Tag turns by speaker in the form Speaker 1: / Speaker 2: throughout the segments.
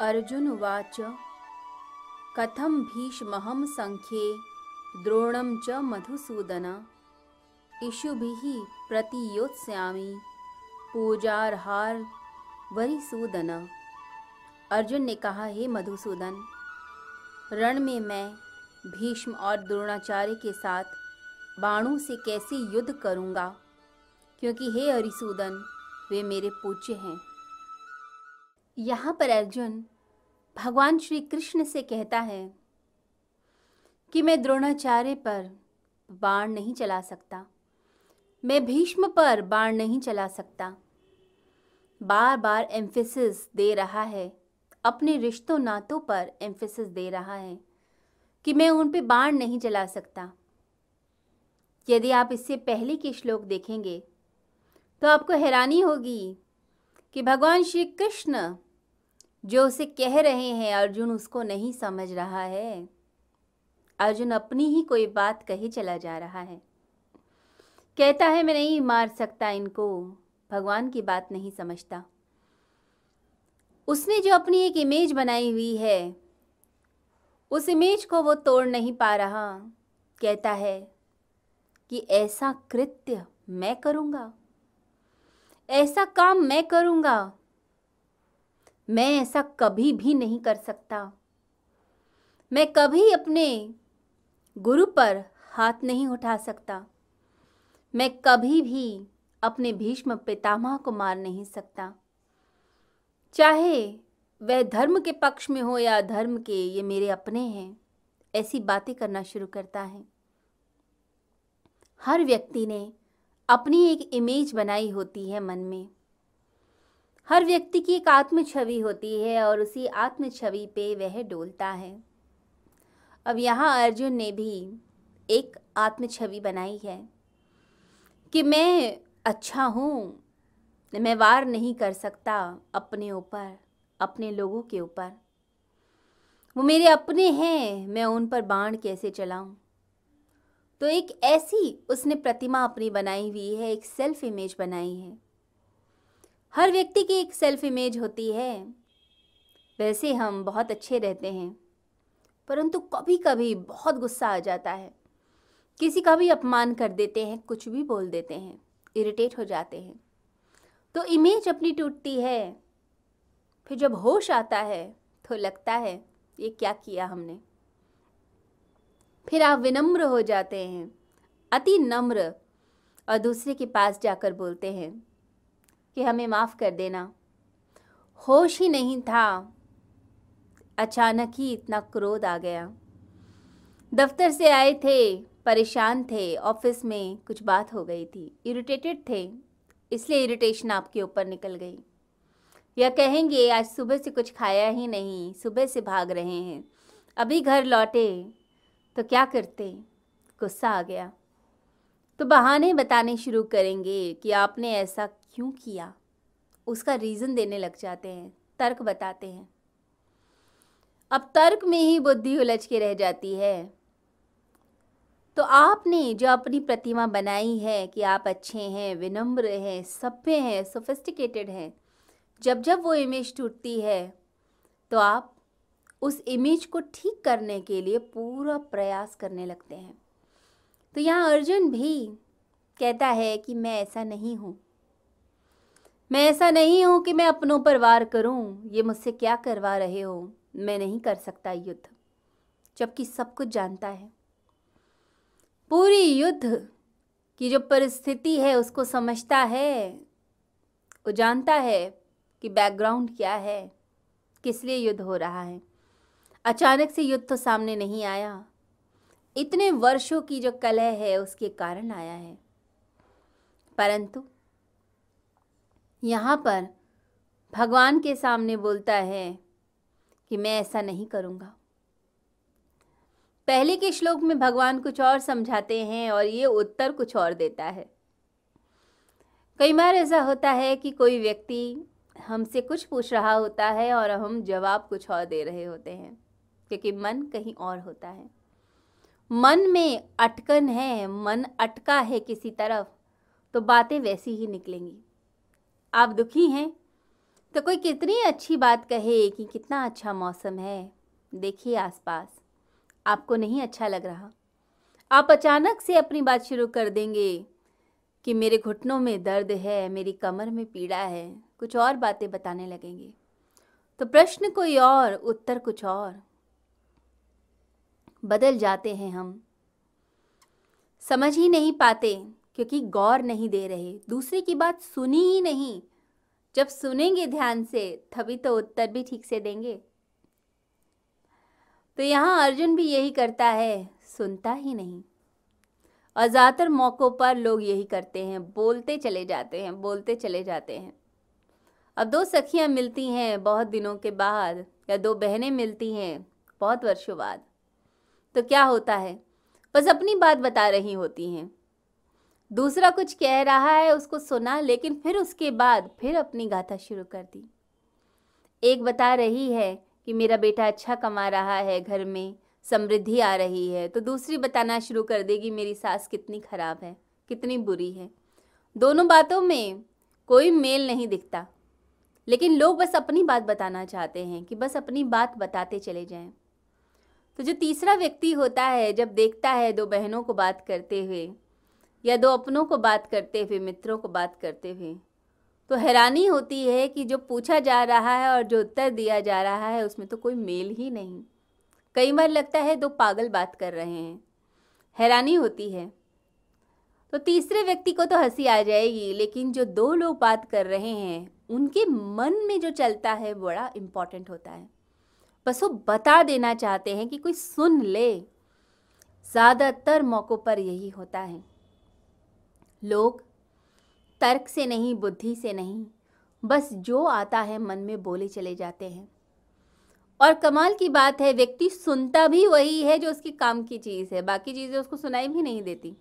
Speaker 1: अर्जुन उवाच कथं भीष्महं सङ्ख्ये, द्रोणं च मधुसूदन। इषुभिः प्रतियोत्स्यामि, पूजारहार वरिसूदन। अर्जुन ने कहा, हे मधुसूदन, रण में मैं भीष्म और द्रोणाचार्य के साथ बाणों से कैसे युद्ध करूँगा? क्योंकि हे हरिसूदन वे मेरे पूज्य हैं। यहाँ पर अर्जुन भगवान श्री कृष्ण से कहता है कि मैं द्रोणाचार्य पर बाण नहीं चला सकता। मैं भीष्म पर बाण नहीं चला सकता। बार बार एम्फेसिस दे रहा है, अपने रिश्तों नातों पर एम्फेसिस दे रहा है कि मैं उन पे बाण नहीं चला सकता। यदि आप इससे पहले के श्लोक देखेंगे तो आपको हैरानी होगी कि भगवान श्री कृष्ण जो उसे कह रहे हैं, अर्जुन उसको नहीं समझ रहा है। अर्जुन अपनी ही कोई बात कहे चला जा रहा है। कहता है, मैं नहीं मार सकता इनको। भगवान की बात नहीं समझता। उसने जो अपनी एक इमेज बनाई हुई है, उस इमेज को वो तोड़ नहीं पा रहा। कहता है कि ऐसा कृत्य मैं करूँगा। ऐसा काम मैं करूँगा। मैं ऐसा कभी भी नहीं कर सकता। मैं कभी अपने गुरु पर हाथ नहीं उठा सकता। मैं कभी भी अपने भीष्म पितामह को मार नहीं सकता। चाहे वह धर्म के पक्ष में हो या धर्म के ये मेरे अपने हैं, ऐसी बातें करना शुरू करता है। हर व्यक्ति ने अपनी एक इमेज बनाई होती है मन में। हर व्यक्ति की एक आत्म छवि होती है और उसी आत्म छवि पे वह डोलता है। अब यहाँ अर्जुन ने भी एक आत्म छवि बनाई है कि मैं अच्छा हूँ, मैं वार नहीं कर सकता अपने ऊपर, अपने लोगों के ऊपर। वो मेरे अपने हैं, मैं उन पर बाण कैसे चलाऊं? तो एक ऐसी उसने प्रतिमा अपनी बनाई हुई है, एक सेल्फ इमेज बनाई है। हर व्यक्ति की एक सेल्फ इमेज होती है। वैसे हम बहुत अच्छे रहते हैं, परंतु कभी कभी बहुत गुस्सा आ जाता है। किसी का भी अपमान कर देते हैं, कुछ भी बोल देते हैं इरिटेट हो जाते हैं। तो इमेज अपनी टूटती है, फिर जब होश आता है तो लगता है, ये क्या किया हमने? फिर आप विनम्र हो जाते हैं। अति नम्र और दूसरे के पास जाकर बोलते हैं कि हमें माफ़ कर देना। होश ही नहीं था। अचानक ही इतना क्रोध आ गया। दफ्तर से आए थे, परेशान थे, ऑफ़िस में कुछ बात हो गई थी। इरिटेटेड थे, इसलिए इरिटेशन आपके ऊपर निकल गई। या कहेंगे, आज सुबह से कुछ खाया ही नहीं, सुबह से भाग रहे हैं। अभी घर लौटे तो क्या करते? गुस्सा आ गया। तो बहाने बताने शुरू करेंगे कि आपने ऐसा क्यों किया? उसका रीज़न देने लग जाते हैं, तर्क बताते हैं। अब तर्क में ही बुद्धि उलझ के रह जाती है। तो आपने जो अपनी प्रतिमा बनाई है कि आप अच्छे हैं, विनम्र हैं, सभ्य हैं सोफिस्टिकेटेड हैं, जब जब वो इमेज टूटती है तो आप उस इमेज को ठीक करने के लिए पूरा प्रयास करने लगते हैं। तो यहाँ अर्जुन भी कहता है कि मैं ऐसा नहीं हूँ। मैं ऐसा नहीं हूँ कि मैं अपनों पर वार करूँ। ये मुझसे क्या करवा रहे हो? मैं नहीं कर सकता युद्ध। जबकि सब कुछ जानता है। पूरी युद्ध की जो परिस्थिति है, उसको समझता है, वो जानता है कि बैकग्राउंड क्या है, किस लिए युद्ध हो रहा है। अचानक से युद्ध तो सामने नहीं आया। इतने वर्षों की जो कलह है, उसके कारण आया है। परंतु यहाँ पर भगवान के सामने बोलता है कि मैं ऐसा नहीं करूँगा। पहले के श्लोक में भगवान कुछ और समझाते हैं और ये उत्तर कुछ और देता है। कई बार ऐसा होता है कि कोई व्यक्ति हमसे कुछ पूछ रहा होता है और हम जवाब कुछ और दे रहे होते हैं। क्योंकि मन कहीं और होता है। मन में अटकन है, मन अटका है किसी तरफ़ तो बातें वैसी ही निकलेंगी। आप दुखी हैं तो कोई कितनी अच्छी बात कहे कि कितना अच्छा मौसम है, देखिए आसपास। आपको नहीं अच्छा लग रहा। आप अचानक से अपनी बात शुरू कर देंगे कि मेरे घुटनों में दर्द है, मेरी कमर में पीड़ा है, कुछ और बातें बताने लगेंगे। तो प्रश्न कोई और, उत्तर कुछ और। बदल जाते हैं हम। समझ ही नहीं पाते, क्योंकि गौर नहीं दे रहे। दूसरे की बात सुनी ही नहीं। जब सुनेंगे ध्यान से, तभी तो उत्तर भी ठीक से देंगे। तो यहाँ अर्जुन भी यही करता है, सुनता ही नहीं। और ज़्यादातर मौक़ों पर लोग यही करते हैं, बोलते चले जाते हैं, बोलते चले जाते हैं। अब दो सखियाँ मिलती हैं बहुत दिनों के बाद, या दो बहनें मिलती हैं बहुत वर्षों बाद। तो क्या होता है? बस अपनी बात बता रही होती हैं। दूसरा कुछ कह रहा है, उसको सुना, लेकिन फिर उसके बाद फिर अपनी गाथा शुरू कर दी। एक बता रही है कि मेरा बेटा अच्छा कमा रहा है, घर में समृद्धि आ रही है तो दूसरी बताना शुरू कर देगी, मेरी सास कितनी ख़राब है, कितनी बुरी है। दोनों बातों में कोई मेल नहीं दिखता, लेकिन लोग बस अपनी बात बताना चाहते हैं कि बस अपनी बात बताते चले जाएँ। तो जो तीसरा व्यक्ति होता है, जब देखता है दो बहनों को बात करते हुए, या दो अपनों को बात करते हुए, मित्रों को बात करते हुए तो हैरानी होती है कि जो पूछा जा रहा है और जो उत्तर दिया जा रहा है, उसमें तो कोई मेल ही नहीं। कई बार लगता है दो पागल बात कर रहे हैं। हैरानी होती है। तो तीसरे व्यक्ति को तो हँसी आ जाएगी, लेकिन जो दो लोग बात कर रहे हैं, उनके मन में जो चलता है, बड़ा इंपॉर्टेंट होता है। बस वो बता देना चाहते हैं कि कोई सुन ले। ज़्यादातर मौक़ों पर यही होता है। लोग तर्क से नहीं, बुद्धि से नहीं, बस जो आता है मन में बोले चले जाते हैं। और कमाल की बात है, व्यक्ति सुनता भी वही है जो उसके काम की चीज़ है, बाकी चीज़ें उसको सुनाई भी नहीं देती।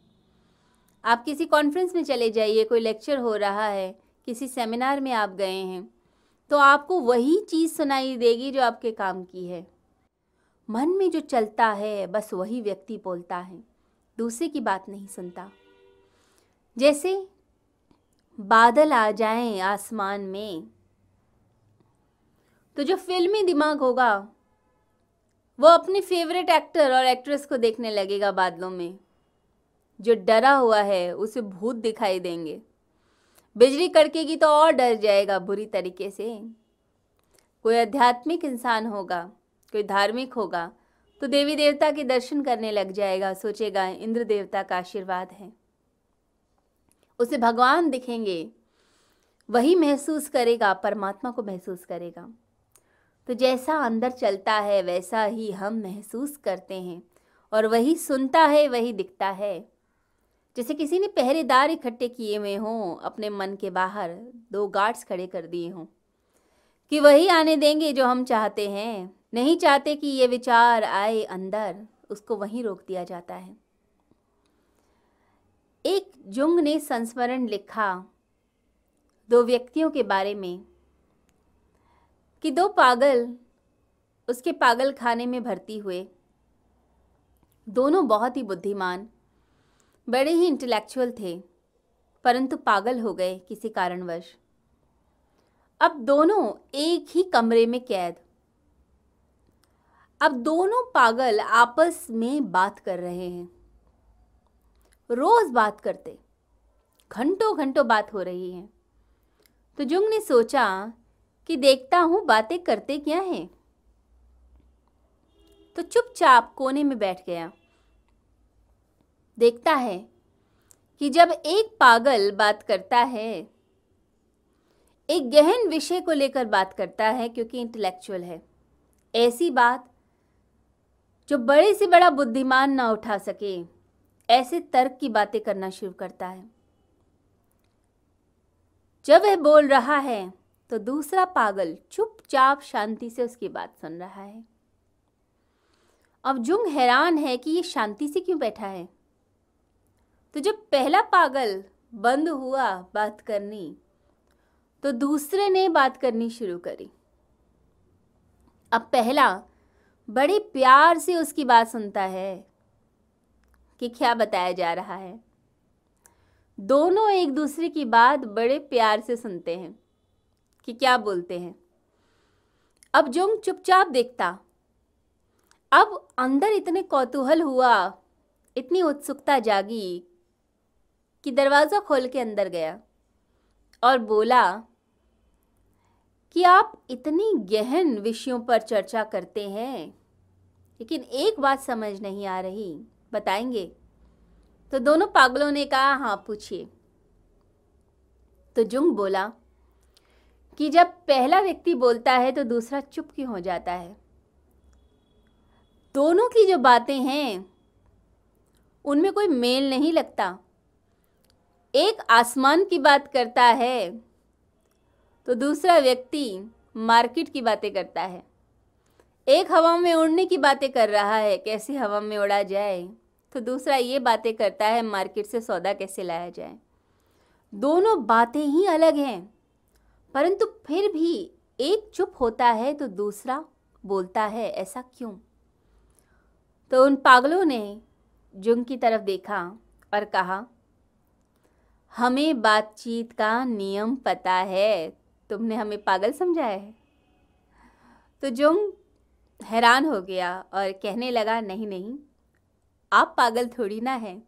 Speaker 1: आप किसी कॉन्फ्रेंस में चले जाइए, कोई लेक्चर हो रहा है, किसी सेमिनार में आप गए हैं तो आपको वही चीज़ सुनाई देगी जो आपके काम की है। मन में जो चलता है, बस वही व्यक्ति बोलता है। दूसरे की बात नहीं सुनता। जैसे बादल आ जाएँ आसमान में तो जो फिल्मी दिमाग होगा, वो अपने फेवरेट एक्टर और एक्ट्रेस को देखने लगेगा बादलों में। जो डरा हुआ है, उसे भूत दिखाई देंगे। बिजली कड़केगी तो और डर जाएगा बुरी तरीके से। कोई आध्यात्मिक इंसान होगा, कोई धार्मिक होगा तो देवी देवता के दर्शन करने लग जाएगा, सोचेगा, इंद्र देवता का आशीर्वाद है। उसे भगवान दिखेंगे, वही महसूस करेगा, परमात्मा को महसूस करेगा। तो जैसा अंदर चलता है, वैसा ही हम महसूस करते हैं, और वही सुनता है, वही दिखता है। जैसे किसी ने पहरेदार इकट्ठे किए हुए हों, अपने मन के बाहर दो गार्ड्स खड़े कर दिए हों। कि वही आने देंगे जो हम चाहते हैं। नहीं चाहते कि ये विचार आए अंदर, उसको वहीं रोक दिया जाता है। एक जुंग ने संस्मरण लिखा दो व्यक्तियों के बारे में कि दो पागल उसके पागल खाने में भर्ती हुए। दोनों बहुत ही बुद्धिमान बड़े ही इंटेलेक्चुअल थे, परंतु पागल हो गए किसी कारणवश। अब दोनों एक ही कमरे में कैद। अब दोनों पागल आपस में बात कर रहे हैं। रोज बात करते घंटों घंटों बात हो रही है। तो जुंग ने सोचा कि देखता हूँ बातें करते क्या हैं। तो चुपचाप कोने में बैठ गया। देखता है कि जब एक पागल बात करता है, एक गहन विषय को लेकर बात करता है, क्योंकि इंटेलेक्चुअल है, ऐसी बात जो बड़े से बड़ा बुद्धिमान ना उठा सके, ऐसे तर्क की बातें करना शुरू करता है। जब वह बोल रहा है तो दूसरा पागल चुपचाप शांति से उसकी बात सुन रहा है। अब जुंग हैरान है कि ये शांति से क्यों बैठा है? तो जब पहला पागल बंद हुआ बात करनी तो दूसरे ने बात करनी शुरू करी। अब पहला बड़े प्यार से उसकी बात सुनता है कि क्या बताया जा रहा है। दोनों एक दूसरे की बात बड़े प्यार से सुनते हैं कि क्या बोलते हैं। अब जोंग चुपचाप देखता। अब अंदर इतने कौतूहल हुआ, इतनी उत्सुकता जागी कि दरवाज़ा खोल के अंदर गया और बोला, कि आप इतनी गहन विषयों पर चर्चा करते हैं, लेकिन एक बात समझ नहीं आ रही, बताएँगे? तो दोनों पागलों ने कहा हाँ पूछिए। तो जुंग बोला, कि जब पहला व्यक्ति बोलता है तो दूसरा चुप क्यों हो जाता है? दोनों की जो बातें हैं, उनमें कोई मेल नहीं लगता। एक आसमान की बात करता है तो दूसरा व्यक्ति मार्केट की बातें करता है। एक हवा में उड़ने की बातें कर रहा है, कैसे हवा में उड़ा जाए? तो दूसरा ये बातें करता है, मार्केट से सौदा कैसे लाया जाए? दोनों बातें ही अलग हैं, परंतु फिर भी एक चुप होता है तो दूसरा बोलता है, ऐसा क्यों? तो उन पागलों ने जुंग की तरफ़ देखा और कहा हमें बातचीत का नियम पता है। तुमने हमें पागल समझा है। तो जुंग हैरान हो गया और कहने लगा, नहीं नहीं, आप पागल थोड़ी ना हैं।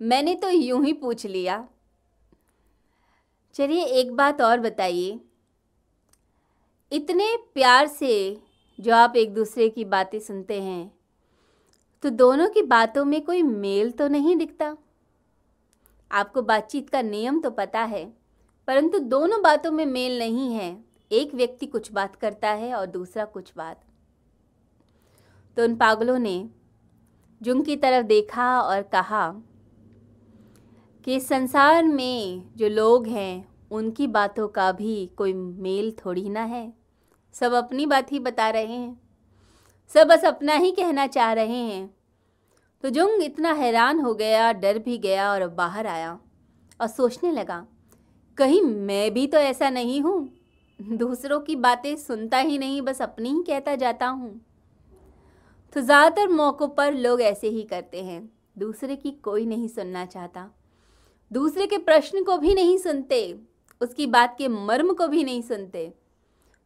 Speaker 1: मैंने तो यूँ ही पूछ लिया। चलिए, एक बात और बताइए। इतने प्यार से जो आप एक दूसरे की बातें सुनते हैं तो दोनों की बातों में कोई मेल तो नहीं दिखता? आपको बातचीत का नियम तो पता है, परंतु दोनों बातों में मेल नहीं है। एक व्यक्ति कुछ बात करता है और दूसरा कुछ बात। तो उन पागलों ने जुंग की तरफ़ देखा और कहा कि संसार में जो लोग हैं, उनकी बातों का भी कोई मेल थोड़ी ना है। सब अपनी बात ही बता रहे हैं। सब बस अपना ही कहना चाह रहे हैं। तो जुंग इतना हैरान हो गया, डर भी गया और बाहर आया और सोचने लगा, कहीं मैं भी तो ऐसा नहीं हूँ। दूसरों की बातें सुनता ही नहीं, बस अपनी ही कहता जाता हूँ। तो ज़्यादातर मौक़ों पर लोग ऐसे ही करते हैं। दूसरे की कोई नहीं सुनना चाहता। दूसरे के प्रश्न को भी नहीं सुनते। उसकी बात के मर्म को भी नहीं सुनते।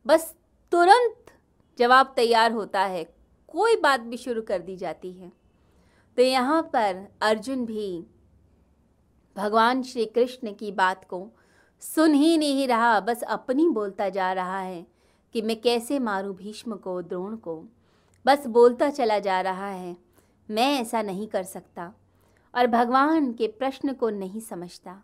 Speaker 1: बस तुरंत जवाब तैयार होता है। कोई बात भी शुरू कर दी जाती है। तो यहाँ पर अर्जुन भी भगवान श्री कृष्ण की बात को सुन ही नहीं रहा, बस अपनी बोलता जा रहा है कि मैं कैसे मारूं भीष्म को, द्रोण को। बस बोलता चला जा रहा है, मैं ऐसा नहीं कर सकता और भगवान के प्रश्न को नहीं समझता।